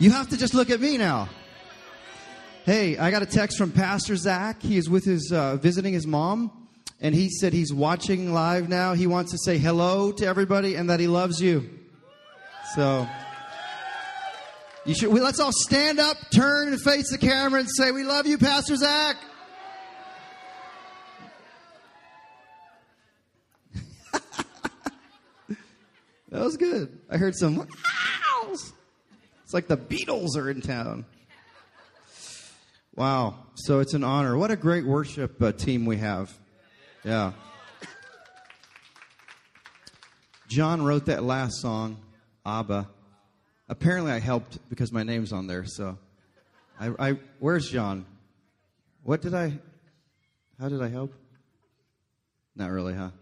You have to just look at me now. Hey, I got a text from Pastor Zach. He is with his uh, visiting his mom, and he said he's watching live now. He wants to say hello to everybody and that he loves you. So you should. We, let's all stand up, turn, and face the camera, and say, "We love you, Pastor Zach." that was good. I heard some. It's like the Beatles are in town. Wow. So it's an honor. What a great worship uh, team we have. Yeah. John wrote that last song, Abba. Apparently, I helped because my name's on there. So, I, I where's John? What did I? How did I help? Not really, huh?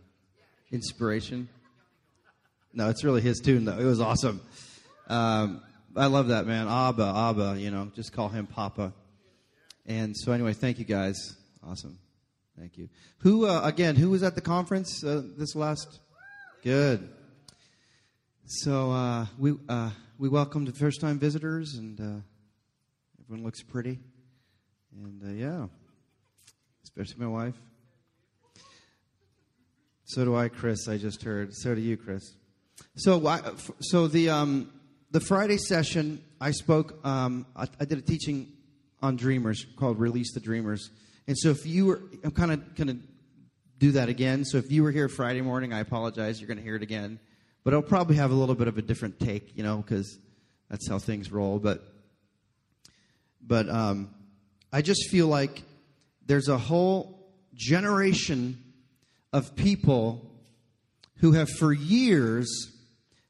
Inspiration. No, it's really his tune though. It was awesome. Um, I love that man, Abba, Abba. You know, just call him Papa. And so, anyway, thank you guys. Awesome. Thank you. Who uh, again? Who was at the conference uh, this last? Good. So uh, we uh, we welcomed first time visitors, and uh, everyone looks pretty. And uh, yeah, especially my wife. So do I, Chris. I just heard. So do you, Chris. So, so the um, the Friday session, I spoke, um, I, I, did a teaching on dreamers called Release the Dreamers. And so if you were, I'm kind of going to do that again. So if you were here Friday morning, I apologize. You're going to hear it again. But it'll probably have a little bit of a different take, you know, because that's how things roll. But, but um, I just feel like there's a whole generation of people who have for years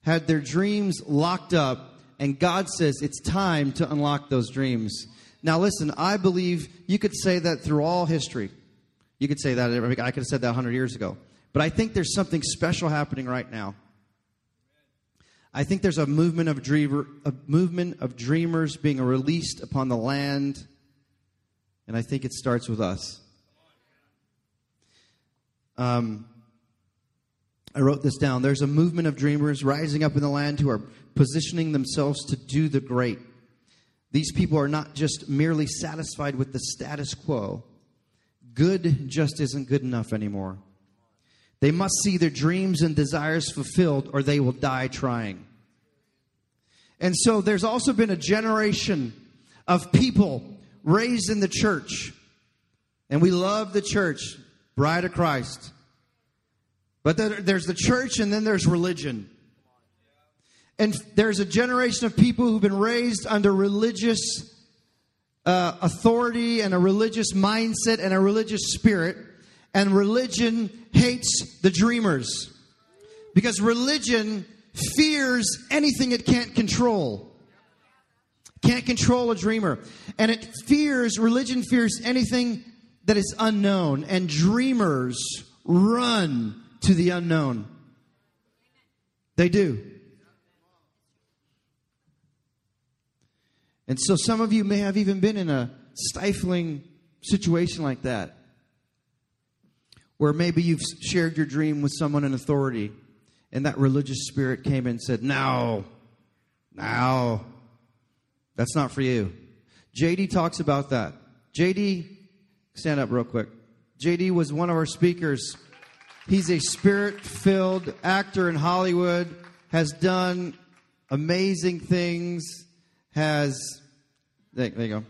had their dreams locked up, and God says it's time to unlock those dreams. Now, listen, I believe you could say that through all history. You could say that, I could have said that 100 years ago. But I think there's something special happening right now. I think there's a movement of dreamer, a movement of dreamers being released upon the land, and I think it starts with us. Um, I wrote this down. There's a movement of dreamers rising up in the land who are positioning themselves to do the great. These people are not just merely satisfied with the status quo. Good just isn't good enough anymore. They must see their dreams and desires fulfilled or they will die trying. And so there's also been a generation of people raised in the church. And we love the church, bride of Christ. But there's the church and then there's religion. And there's a generation of people who've been raised under religious uh, authority and a religious mindset and a religious spirit. And religion hates the dreamers. Because religion fears anything it can't control. Can't control a dreamer. And it fears, religion fears anything that is unknown. And dreamers run to the unknown. They do. And so some of you may have even been in a stifling situation like that, where maybe you've shared your dream with someone in authority, and that religious spirit came and said, No, no, that's not for you. JD talks about that. JD, stand up real quick. JD was one of our speakers He's a spirit filled actor in Hollywood, has done amazing things, has, there, there you go,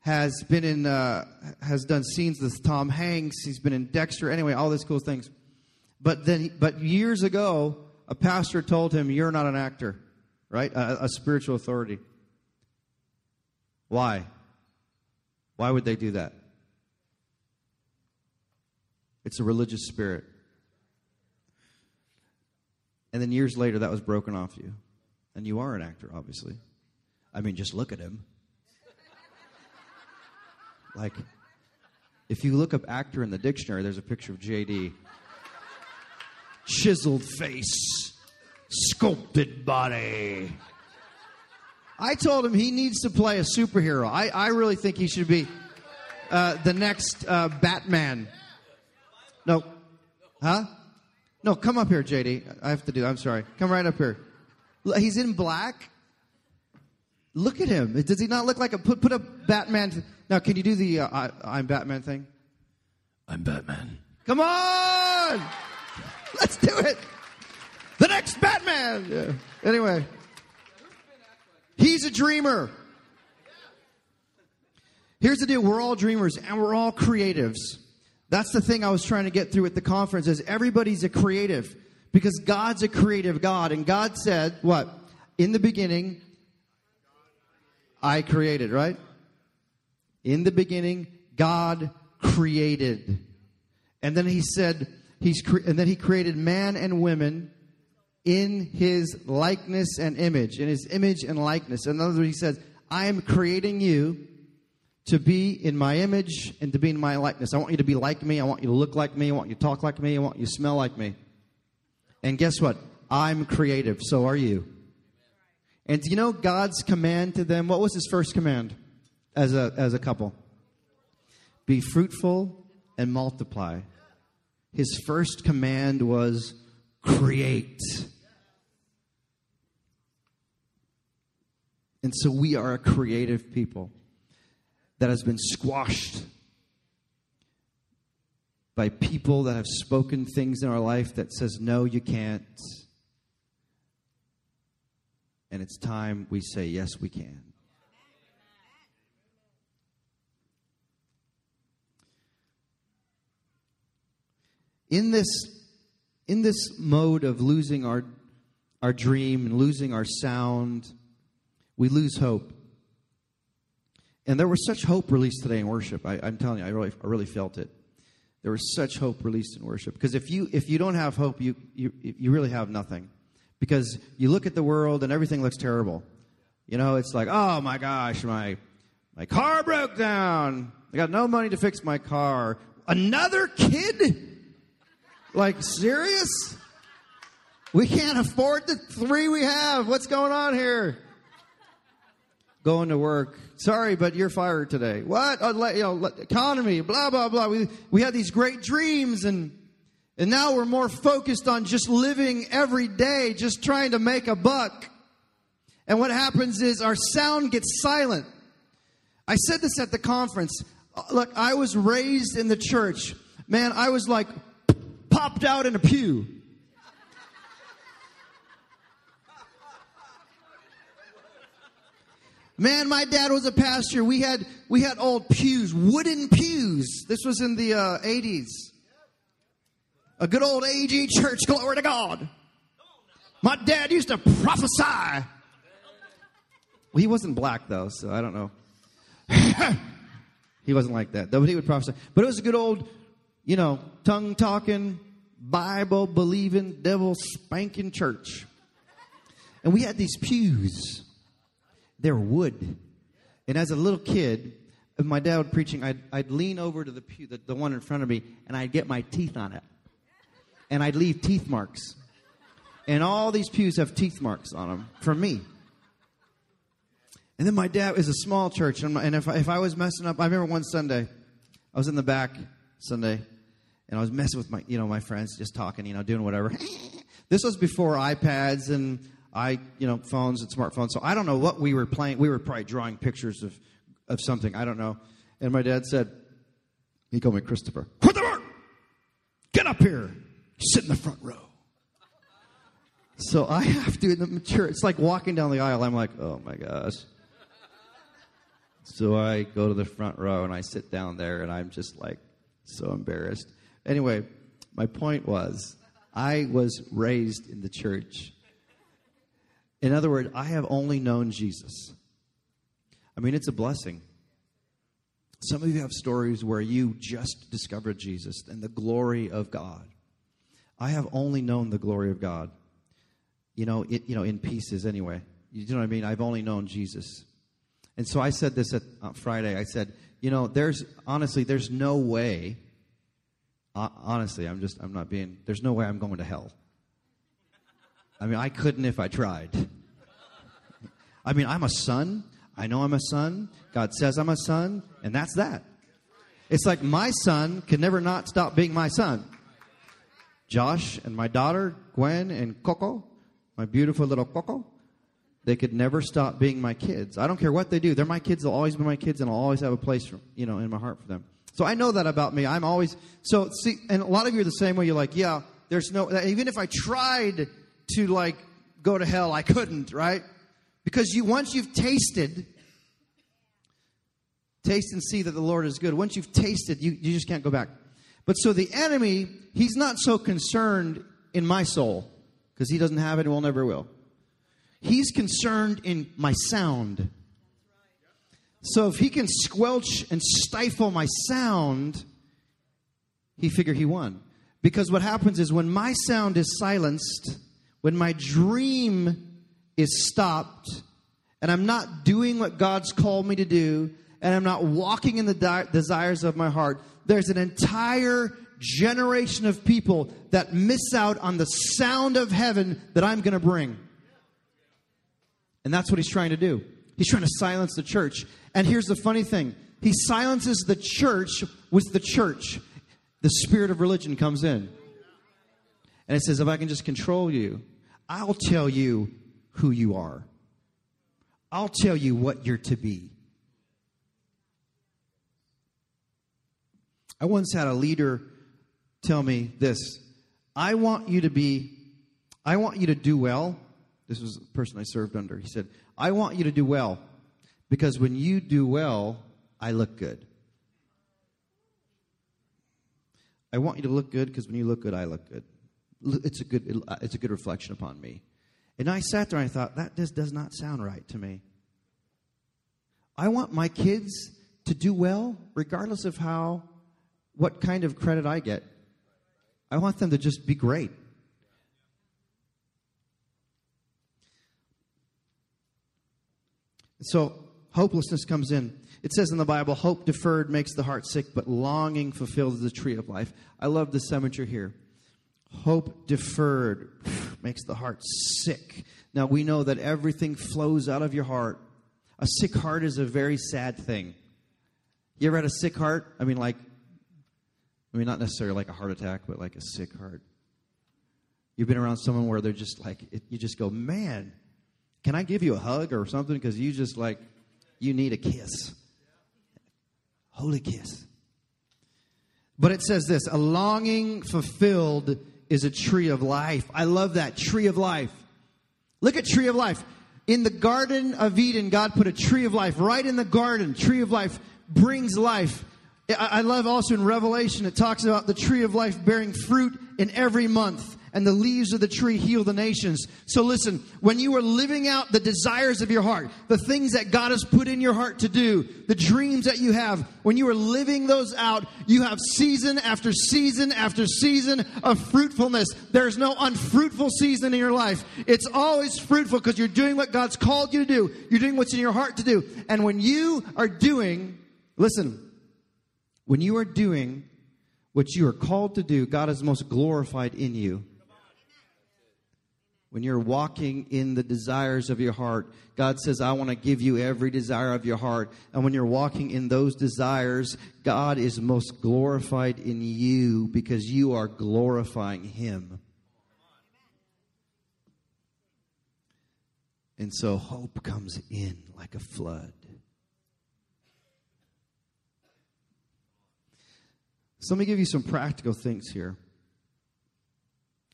has been in, uh, has done scenes with Tom Hanks. He's been in Dexter. Anyway, all these cool things. But then, but years ago, a pastor told him, "You're not an actor, right? A, a spiritual authority." Why? Why would they do that? It's a religious spirit. And then years later, that was broken off you. And you are an actor, obviously. I mean, just look at him. Like, if you look up actor in the dictionary, there's a picture of JD. Chiseled face, sculpted body. I told him he needs to play a superhero. I, I really think he should be uh, the next uh, Batman no. Huh? No, come up here, JD. I have to do. I'm sorry. Come right up here. He's in black. Look at him. Does he not look like a put put a Batman? Now, can you do the uh, I, I'm Batman thing? I'm Batman. Come on, let's do it. The next Batman. Yeah. Anyway, he's a dreamer. Here's the deal: we're all dreamers and we're all creatives. That's the thing I was trying to get through at the conference. Is everybody's a creative because God's a creative God, and God said, "What in the beginning." I created, right? In the beginning, God created. And then he said, he's cre- and then he created man and women in his likeness and image, in his image and likeness. In other words, he says, I am creating you to be in my image and to be in my likeness. I want you to be like me. I want you to look like me. I want you to talk like me. I want you to smell like me. And guess what? I'm creative. So are you. And do you know God's command to them? What was his first command as a, as a couple? Be fruitful and multiply. His first command was create. And so we are a creative people that has been squashed by people that have spoken things in our life that says no you can't and it's time we say, yes, we can. In this, in this mode of losing our, our dream and losing our sound, we lose hope. And there was such hope released today in worship. I, am telling you, I really, I really felt it. There was such hope released in worship. Because if you, if you don't have hope, you, you, you really have nothing because you look at the world and everything looks terrible. You know, it's like, oh my gosh, my my car broke down. I got no money to fix my car. Another kid? Like serious? We can't afford the three we have. What's going on here? Going to work. Sorry, but you're fired today. What? Uh, you know, economy, blah blah blah. We we had these great dreams and and now we're more focused on just living every day, just trying to make a buck. And what happens is our sound gets silent. I said this at the conference. Uh, look, I was raised in the church. Man, I was like popped out in a pew. Man, my dad was a pastor. We had we had old pews, wooden pews. This was in the uh, 80s. A good old AG church, glory to God. My dad used to prophesy. Well, he wasn't black though, so I don't know. he wasn't like that. Though he would prophesy. But it was a good old, you know, tongue talking, Bible believing, devil spanking church. And we had these pews. They're wood. And as a little kid, my dad would preaching, I'd, I'd lean over to the pew, the, the one in front of me, and I'd get my teeth on it and I'd leave teeth marks. And all these pews have teeth marks on them from me. And then my dad is a small church, and, if, I, if I was messing up, I remember one Sunday, I was in the back Sunday, and I was messing with my, you know, my friends, just talking, you know, doing whatever. this was before iPads and i, you know, phones and smartphones. So I don't know what we were playing. We were probably drawing pictures of, of something. I don't know. And my dad said, he called me Christopher. Christopher, get up here sit in the front row. So I have to in the mature. It's like walking down the aisle. I'm like, oh my gosh. So I go to the front row and I sit down there and I'm just like so embarrassed. Anyway, my point was I was raised in the church. In other words, I have only known Jesus. I mean, it's a blessing. Some of you have stories where you just discovered Jesus and the glory of God. I have only known the glory of God. You know, it, you know, in pieces anyway. You know what I mean? I've only known Jesus. And so I said this at uh, Friday. I said, you know, there's honestly, there's no way. Uh, honestly, I'm just, I'm not being. There's no way I'm going to hell. I mean, I couldn't if I tried. I mean, I'm a son. I know I'm a son. God says I'm a son, and that's that. It's like my son can never not stop being my son. Josh and my daughter, Gwen and Coco, my beautiful little Coco, they could never stop being my kids. I don't care what they do. They're my kids. They'll always be my kids, and I'll always have a place, for, you know, in my heart for them. So I know that about me. I'm always so see, and a lot of you are the same way. You're like, yeah, there's no. Even if I tried to like go to hell, I couldn't, right? Because you once you've tasted, taste and see that the Lord is good. Once you've tasted, you, you just can't go back. But so the enemy, he's not so concerned in my soul because he doesn't have it and will never will. He's concerned in my sound. So if he can squelch and stifle my sound, he figure he won. Because what happens is when my sound is silenced, when my dream is stopped, and I'm not doing what God's called me to do, and I'm not walking in the di- desires of my heart, there's an entire generation of people that miss out on the sound of heaven that I'm going to bring. And that's what he's trying to do. He's trying to silence the church. And here's the funny thing he silences the church with the church. The spirit of religion comes in. And it says, if I can just control you, I'll tell you who you are. I'll tell you what you're to be. I once had a leader tell me this I want you to be, I want you to do well. This was the person I served under. He said, I want you to do well because when you do well, I look good. I want you to look good because when you look good, I look good. It's a good, uh, it's a good reflection upon me. And I sat there and I thought, that just does not sound right to me. I want my kids to do well, regardless of how, what kind of credit I get. I want them to just be great. So hopelessness comes in. It says in the Bible, hope deferred makes the heart sick, but longing fulfills the tree of life. I love the symmetry here. Hope deferred makes the heart sick. Now we know that everything flows out of your heart. A sick heart is a very sad thing. You ever had a sick heart? I mean, like, I mean, not necessarily like a heart attack, but like a sick heart. You've been around someone where they're just like, it, you just go, man, can I give you a hug or something? Because you just like, you need a kiss. Holy kiss. But it says this a longing fulfilled is a tree of life. I love that tree of life. Look at tree of life. In the Garden of Eden, God put a tree of life right in the garden. Tree of life brings life. I love also in Revelation, it talks about the tree of life bearing fruit in every month and the leaves of the tree heal the nations. So listen, when you are living out the desires of your heart, the things that God has put in your heart to do, the dreams that you have, when you are living those out, you have season after season after season of fruitfulness. There's no unfruitful season in your life. It's always fruitful because you're doing what God's called you to do. You're doing what's in your heart to do. And when you are doing, listen, when you are doing what you are called to do, God is most glorified in you when you're walking in the desires of your heart, God says, I want to give you every desire of your heart. And when you're walking in those desires, God is most glorified in you because you are glorifying Him. And so hope comes in like a flood. So let me give you some practical things here.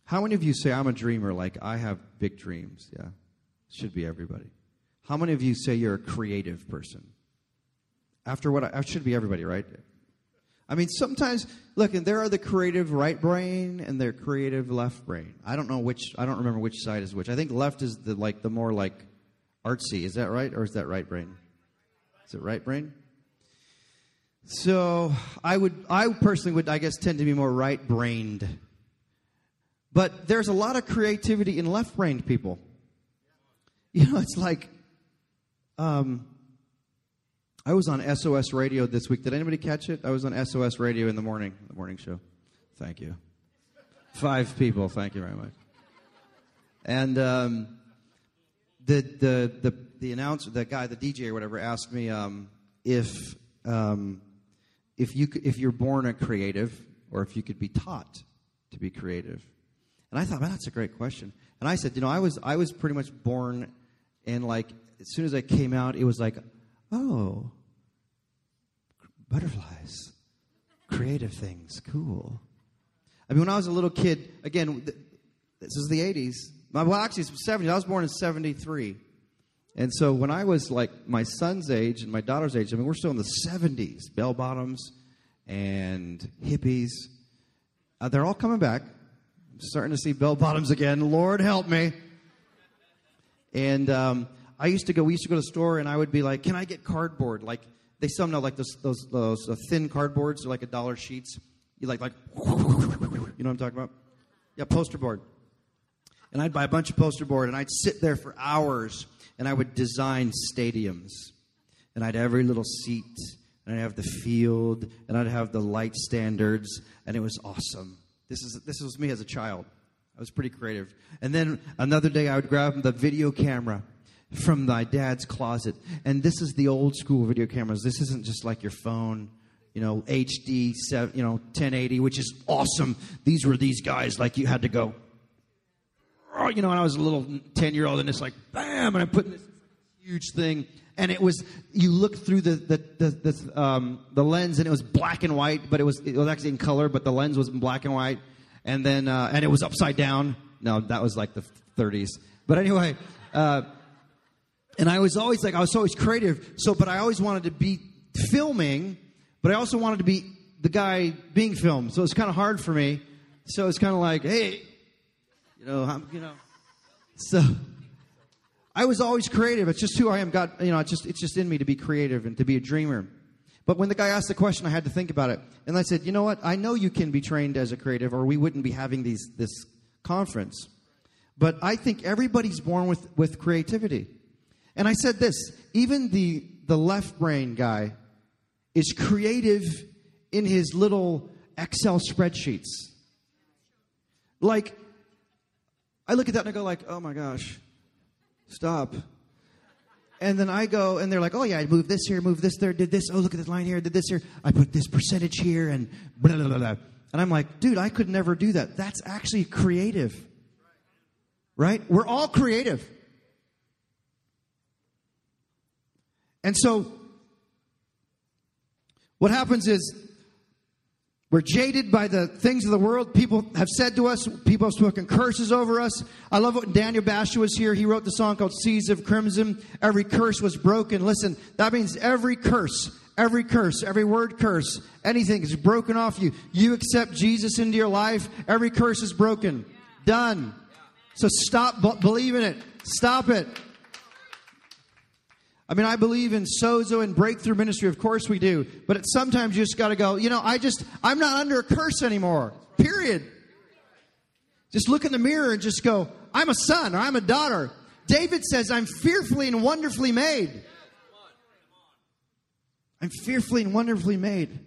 How many of you say, I'm a dreamer? Like, I have big dreams. Yeah. Should be everybody. How many of you say you're a creative person? After what I, should be everybody, right? I mean, sometimes, look, and there are the creative right brain and their creative left brain. I don't know which, I don't remember which side is which. I think left is the, like, the more like artsy. Is that right? Or is that right brain? Is it right brain? So I would, I personally would, I guess, tend to be more right brained but there's a lot of creativity in left brained people. You know, it's like, um, I was on SOS radio this week. Did anybody catch it? I was on SOS radio in the morning, the morning show. Thank you. Five people. Thank you very much. And um, the, the the the announcer, the guy, the DJ or whatever, asked me um, if um, if you if you're born a creative or if you could be taught to be creative. And I thought, man, that's a great question. And I said, you know, I was I was pretty much born And like as soon as I came out, it was like, oh, butterflies, creative things, cool. I mean, when I was a little kid, again, th- this is the 80s. My, well, actually, it's 70s. I was born in 73. And so when I was like my son's age and my daughter's age, I mean, we're still in the 70s. Bell bottoms and hippies. Uh, they're all coming back. I'm starting to see bell bottoms again. Lord help me. And um, I used to go, we used to go to the store and I would be like, can I get cardboard? Like, they sell now like those, those, those uh, thin cardboards, like a dollar sheets. You like, like, you know what I'm talking about? Yeah, poster board. And I'd buy a bunch of poster board and I'd sit there for hours and I would design stadiums. And I'd have every little seat and I'd have the field and I'd have the light standards and it was awesome. This is this was me as a child. I was pretty creative. And then another day I would grab the video camera from my dad's closet. And this is the old school video cameras. This isn't just like your phone, you know, HD, you know, 1080, which is awesome. These were these guys like you had to go you know, when I was a little 10 year old and it's like, bam, and I'm putting this huge thing. And it was, you look through the, the, the, the, um, the lens and it was black and white, but it was, it was actually in color, but the lens was in black and white. And then, uh, and it was upside down. No, that was like the 30s. But anyway, uh, and I was always like, I was always creative. So, but I always wanted to be filming, but I also wanted to be the guy being filmed. So it's kind of hard for me. So it's kind of like, hey, you know, I'm, you know. So I was always creative. It's just who I am. God, you know, it's just it's just in me to be creative and to be a dreamer. But when the guy asked the question, I had to think about it. And I said, you know what? I know you can be trained as a creative, or we wouldn't be having these this conference. But I think everybody's born with, with creativity. And I said this, even the the left brain guy is creative in his little Excel spreadsheets. Like I look at that and I go like, oh my gosh, stop. And then I go and they're like, oh yeah, I moved this here, moved this there, did this. Oh, look at this line here, did this here. I put this percentage here and blah, blah, blah, blah. And I'm like, dude, I could never do that. That's actually creative. Right? We're all creative. And so, what happens is we're jaded by the things of the world. People have said to us, people have spoken curses over us. I love what Daniel Bashta was here. He wrote the song called Seas of Crimson. Every curse was broken. Listen, that means every curse, every curse, every word curse, anything is broken off you. You accept Jesus into your life, every curse is broken. Done. So stop believing it. Stop it. I mean, I believe in sozo and breakthrough ministry. Of course we do. But sometimes you just got to go, you know, I just, I'm not under a curse anymore. Period. Just look in the mirror and just go, I'm a son or I'm a daughter. David says, I'm fearfully and wonderfully made. I'm fearfully and wonderfully made.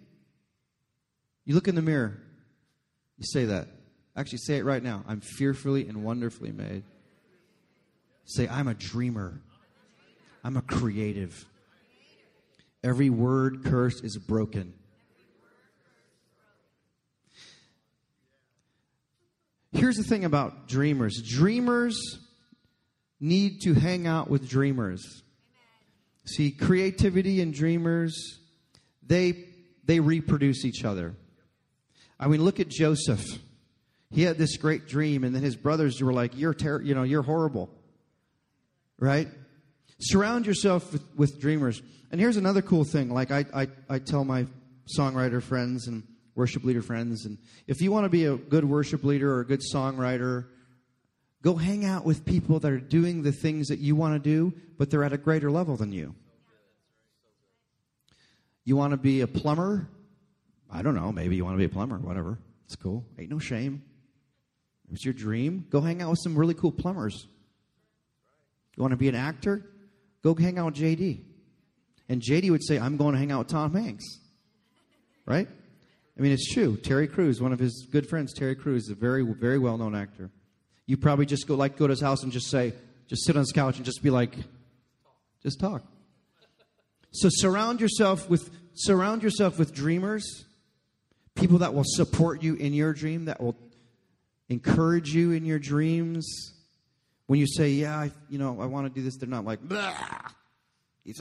You look in the mirror, you say that. Actually, say it right now. I'm fearfully and wonderfully made. Say, I'm a dreamer. I'm a creative. Every word curse is broken. Here's the thing about dreamers dreamers need to hang out with dreamers. See, creativity and dreamers, they, they reproduce each other. I mean, look at Joseph. He had this great dream, and then his brothers were like, "You're ter- you know, you're horrible." Right? Surround yourself with, with dreamers. And here's another cool thing. Like I, I, I tell my songwriter friends and worship leader friends, and if you want to be a good worship leader or a good songwriter, go hang out with people that are doing the things that you want to do, but they're at a greater level than you. You want to be a plumber? I don't know. Maybe you want to be a plumber. Whatever. It's cool. Ain't no shame. It's your dream. Go hang out with some really cool plumbers. You want to be an actor? Go hang out with JD. And JD would say, I'm going to hang out with Tom Hanks. Right? I mean, it's true. Terry Crews, one of his good friends, Terry Crews, is a very, very well known actor. You probably just go like go to his house and just say, just sit on his couch and just be like, just talk. So surround yourself with surround yourself with dreamers, people that will support you in your dream, that will encourage you in your dreams. When you say, "Yeah, I, you know, I want to do this," they're not like, "Blah, you.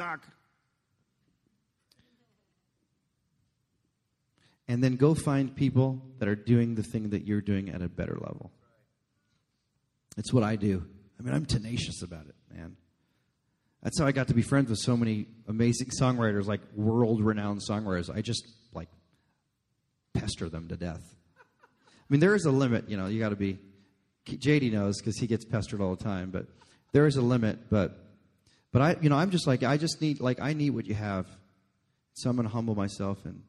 And then go find people that are doing the thing that you're doing at a better level. It's what I do. I mean, I'm tenacious about it, man. That's how I got to be friends with so many amazing songwriters, like world renowned songwriters. I just like pester them to death. I mean, there is a limit, you know, you got to be. JD knows because he gets pestered all the time, but there is a limit. But, but I, you know, I'm just like, I just need, like, I need what you have. So I'm to humble myself and,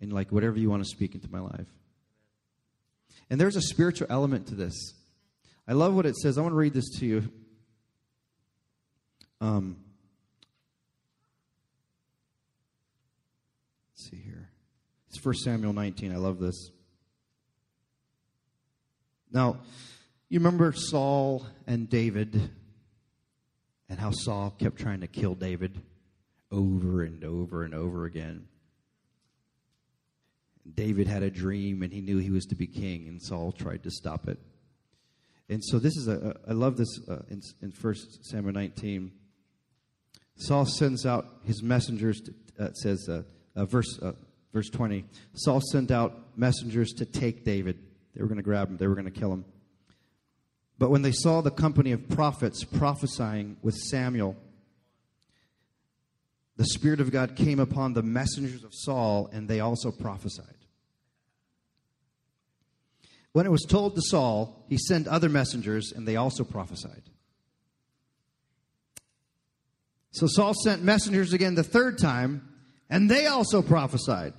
and like whatever you want to speak into my life. And there's a spiritual element to this. I love what it says. I want to read this to you. Um, let's see here. It's 1 Samuel 19. I love this. Now, you remember Saul and David and how Saul kept trying to kill David over and over and over again. David had a dream and he knew he was to be king, and Saul tried to stop it. And so this is a, I love this uh, in, in 1 Samuel 19. Saul sends out his messengers, to, uh, it says, uh, uh verse, uh, verse 20. Saul sent out messengers to take David. They were going to grab him, they were going to kill him. But when they saw the company of prophets prophesying with Samuel, the Spirit of God came upon the messengers of Saul, and they also prophesied. When it was told to Saul, he sent other messengers, and they also prophesied. So Saul sent messengers again the third time, and they also prophesied.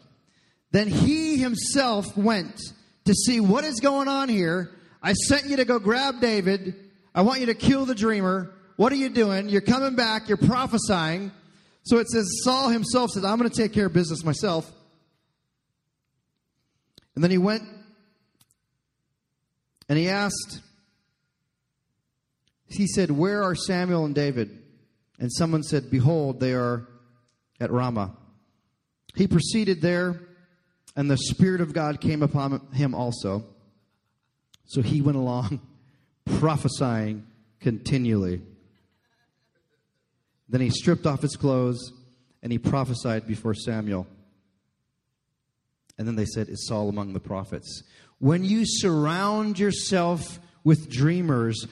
Then he himself went to see what is going on here. I sent you to go grab David. I want you to kill the dreamer. What are you doing? You're coming back. You're prophesying. So it says Saul himself said, I'm going to take care of business myself. And then he went and he asked, he said, Where are Samuel and David? And someone said, Behold, they are at Ramah. He proceeded there, and the Spirit of God came upon him also. So he went along prophesying continually. Then he stripped off his clothes and he prophesied before Samuel. And then they said, Is Saul among the prophets? When you surround yourself with dreamers,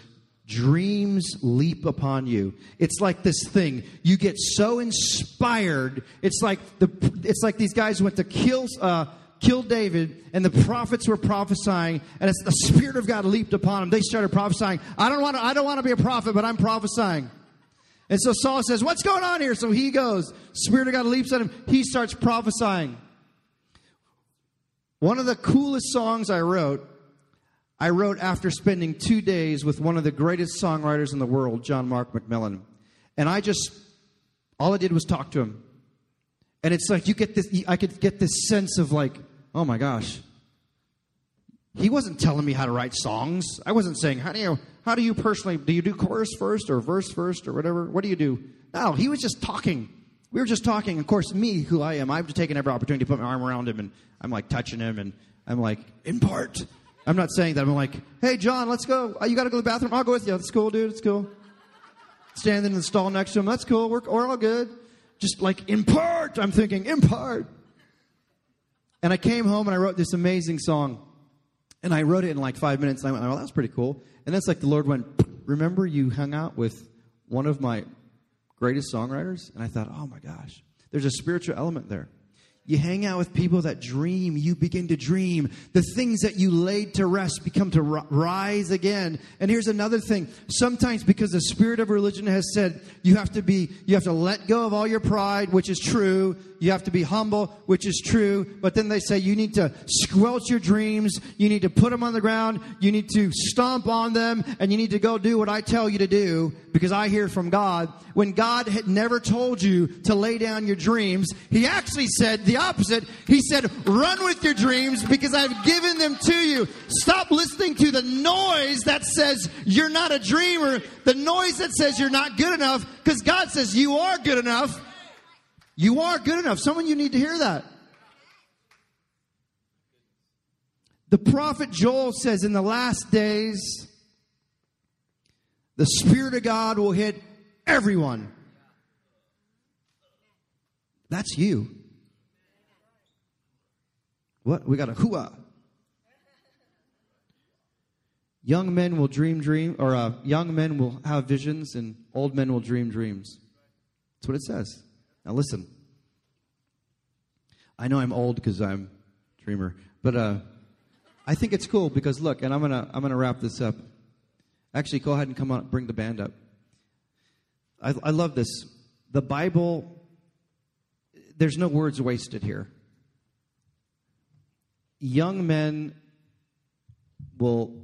dreams leap upon you. It's like this thing. You get so inspired. It's like the it's like these guys went to kill uh, kill David, and the prophets were prophesying, and it's the Spirit of God leaped upon them. They started prophesying. I don't want to I don't want to be a prophet, but I'm prophesying. And so Saul says, What's going on here? So he goes. Spirit of God leaps at him. He starts prophesying. One of the coolest songs I wrote, I wrote after spending two days with one of the greatest songwriters in the world, John Mark McMillan. And I just, all I did was talk to him. And it's like you get this, I could get this sense of like, oh my gosh. He wasn't telling me how to write songs. I wasn't saying, how do you, how do you personally, do you do chorus first or verse first or whatever? What do you do? No, he was just talking. We were just talking. Of course, me, who I am, I've taken every opportunity to put my arm around him and I'm like touching him and I'm like, in part. I'm not saying that. I'm like, hey, John, let's go. Oh, you got to go to the bathroom? I'll go with you. That's cool, dude. It's cool. Standing in the stall next to him. That's cool. We're, we're all good. Just like, in part. I'm thinking, in part. And I came home and I wrote this amazing song. And I wrote it in like five minutes. And I went, oh, that's pretty cool. And that's like the Lord went, Remember you hung out with one of my greatest songwriters? And I thought, Oh my gosh, there's a spiritual element there. You hang out with people that dream, you begin to dream. The things that you laid to rest become to rise again. And here's another thing. Sometimes because the spirit of religion has said you have to be, you have to let go of all your pride, which is true. You have to be humble, which is true. But then they say you need to squelch your dreams. You need to put them on the ground. You need to stomp on them and you need to go do what I tell you to do because I hear from God. When God had never told you to lay down your dreams, He actually said, the opposite. He said, run with your dreams because I've given them to you. Stop listening to the noise that says you're not a dreamer, the noise that says you're not good enough, because God says you are good enough. You are good enough. Some of you need to hear that. The prophet Joel says in the last days, The Spirit of God will hit everyone. That's you. What? We got a hooah. Young men will dream dream, or uh, young men will have visions, and old men will dream dreams. That's what it says. Now listen. I know I'm old because I'm a dreamer, but uh, I think it's cool because look, and I'm gonna I'm gonna wrap this up. Actually, go ahead and come on, bring the band up. I, I love this. The Bible. There's no words wasted here. Young men will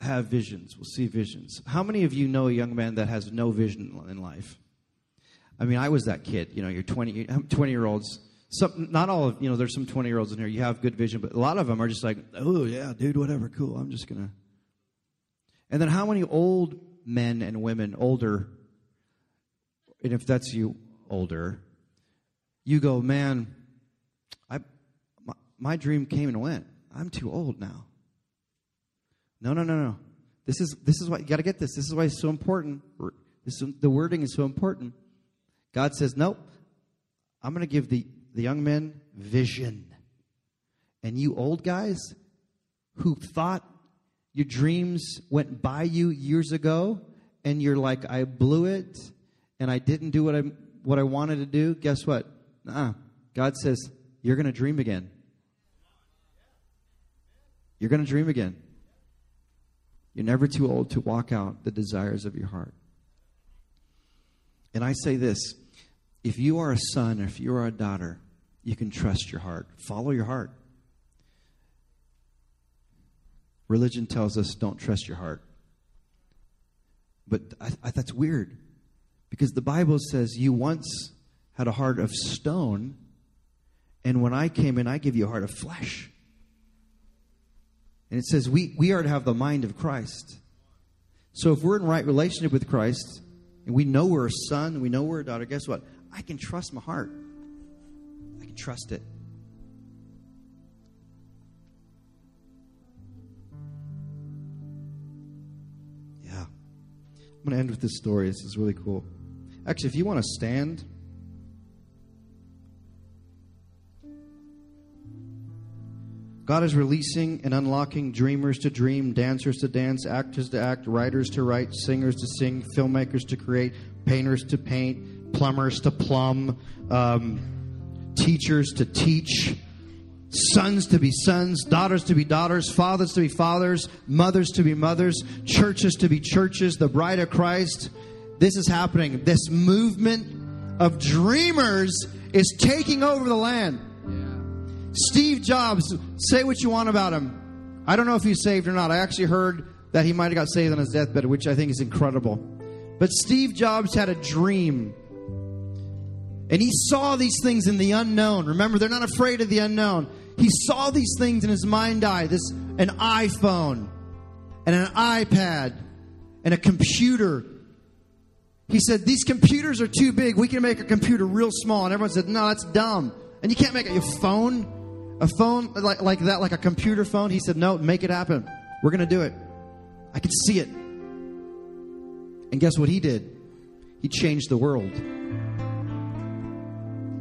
have visions, will see visions. How many of you know a young man that has no vision in life? I mean, I was that kid. You know, you're 20, 20 year olds. Some, not all of, you know, there's some 20 year olds in here. You have good vision, but a lot of them are just like, oh, yeah, dude, whatever, cool. I'm just to. And then how many old men and women, older, and if that's you, older, you go, man, my, dream came and went. I'm too old now. No, no, no, no. This is this is why you got to get this. This is why it's so important. This the wording is so important. God says, "Nope. I'm going to give the the young men vision, and you old guys who thought your dreams went by you years ago, and you're like, I blew it, and I didn't do what I what I wanted to do. Guess what? Nah. God says you're going to dream again. You're going to dream again. You're never too old to walk out the desires of your heart. And I say this if you are a son or if you are a daughter, you can trust your heart. Follow your heart. Religion tells us don't trust your heart. But I, I, that's weird because the Bible says you once had a heart of stone, and when I came in, I give you a heart of flesh. And it says we, we are to have the mind of Christ. So if we're in right relationship with Christ and we know we're a son, we know we're a daughter, guess what? I can trust my heart. I can trust it. Yeah. I'm going to end with this story. This is really cool. Actually, if you want to stand. God is releasing and unlocking dreamers to dream, dancers to dance, actors to act, writers to write, singers to sing, filmmakers to create, painters to paint, plumbers to plumb, um, teachers to teach, sons to be sons, daughters to be daughters, fathers to be fathers, mothers to be mothers, churches to be churches, the bride of Christ. This is happening. This movement of dreamers is taking over the land. Steve Jobs, say what you want about him. I don't know if he's saved or not. I actually heard that he might have got saved on his deathbed, which I think is incredible. But Steve Jobs had a dream. And he saw these things in the unknown. Remember, they're not afraid of the unknown. He saw these things in his mind eye. This an iPhone and an iPad and a computer. He said, These computers are too big. We can make a computer real small. And everyone said, No, that's dumb. And you can't make a phone a phone like, like that, like a computer phone? He said, No, make it happen. We're going to do it. I can see it. And guess what he did? He changed the world.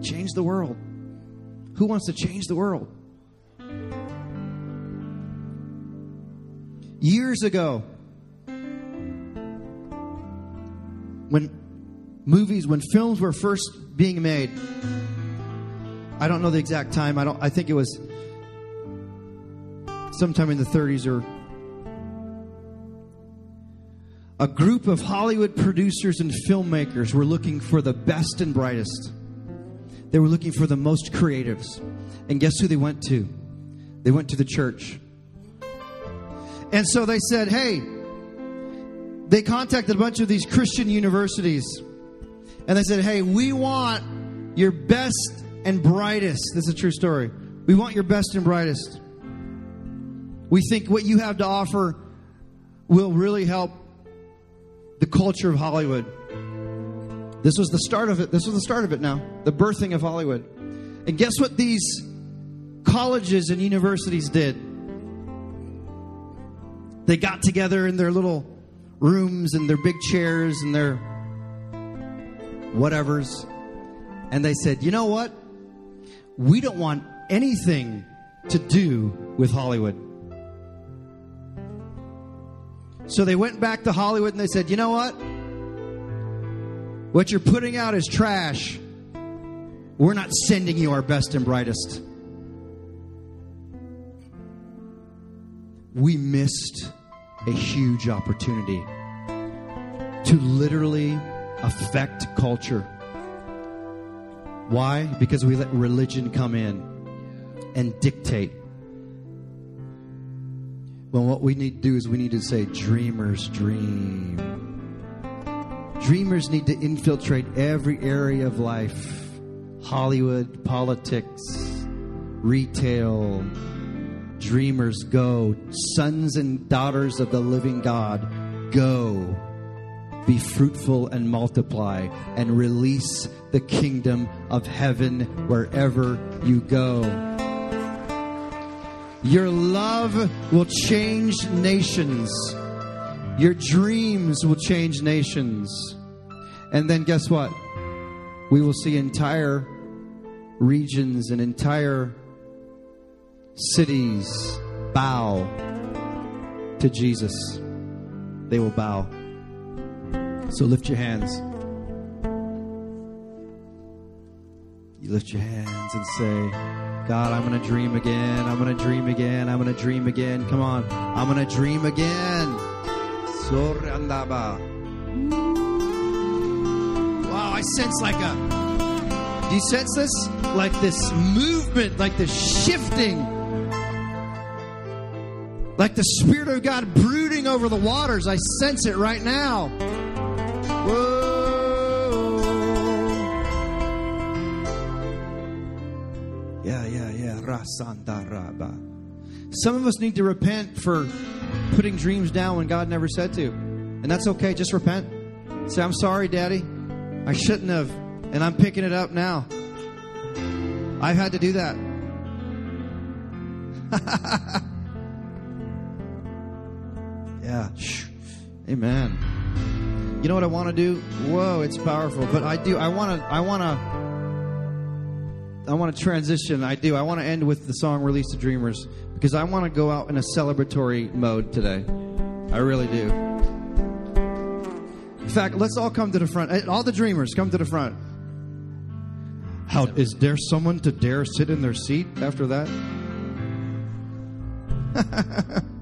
Changed the world. Who wants to change the world? Years ago, when movies, when films were first being made, I don't know the exact time. I don't. I think it was sometime in the 30s or a group of Hollywood producers and filmmakers were looking for the best and brightest. They were looking for the most creatives. And guess who they went to? They went to the church. And so they said, hey, they contacted a bunch of these Christian universities. And they said, hey, we want your best and brightest. This is a true story. We want your best and brightest. We think what you have to offer will really help the culture of Hollywood. This was the start of it. This was the start of it now, the birthing of Hollywood. And guess what these colleges and universities did? They got together in their little rooms and their big chairs and their whatevers. And they said, you know what? We don't want anything to do with Hollywood. So they went back to Hollywood and they said, you know what? What you're putting out is trash. We're not sending you our best and brightest. We missed a huge opportunity to literally affect culture. Why? Because we let religion come in and dictate. Well, what we need to do is we need to say, Dreamers dream. Dreamers need to infiltrate every area of life Hollywood, politics, retail. Dreamers go. Sons and daughters of the living God, go. Be fruitful and multiply and release the kingdom of heaven wherever you go. Your love will change nations. Your dreams will change nations. And then guess what? We will see entire regions and entire cities bow to Jesus. They will bow. So lift your hands. You lift your hands and say, God, I'm going to dream again. I'm going to dream again. I'm going to dream again. Come on. I'm going to dream again. Wow, I sense like a. Do you sense this? Like this movement, like this shifting. Like the Spirit of God brooding over the waters. I sense it right now. Yeah, yeah. Some of us need to repent for putting dreams down when God never said to. And that's okay. Just repent. Say, I'm sorry, Daddy. I shouldn't have. And I'm picking it up now. I've had to do that. yeah. Amen. You know what I want to do? Whoa, it's powerful. But I do. I want to. I want to. I want to transition. I do. I want to end with the song "Release the Dreamers" because I want to go out in a celebratory mode today. I really do. In fact, let's all come to the front. All the dreamers, come to the front. How is there someone to dare sit in their seat after that?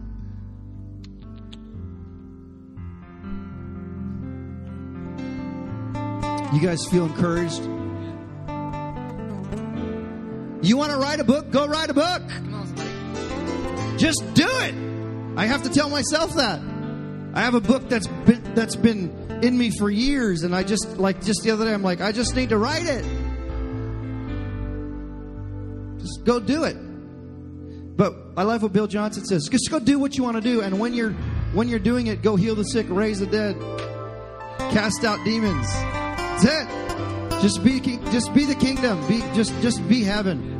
you guys feel encouraged? You want to write a book? Go write a book. Just do it. I have to tell myself that. I have a book that's been that's been in me for years, and I just like just the other day, I'm like, I just need to write it. Just go do it. But I love what Bill Johnson says. Just go do what you want to do, and when you're when you're doing it, go heal the sick, raise the dead, cast out demons. That's it. Just be just be the kingdom. Be just just be heaven.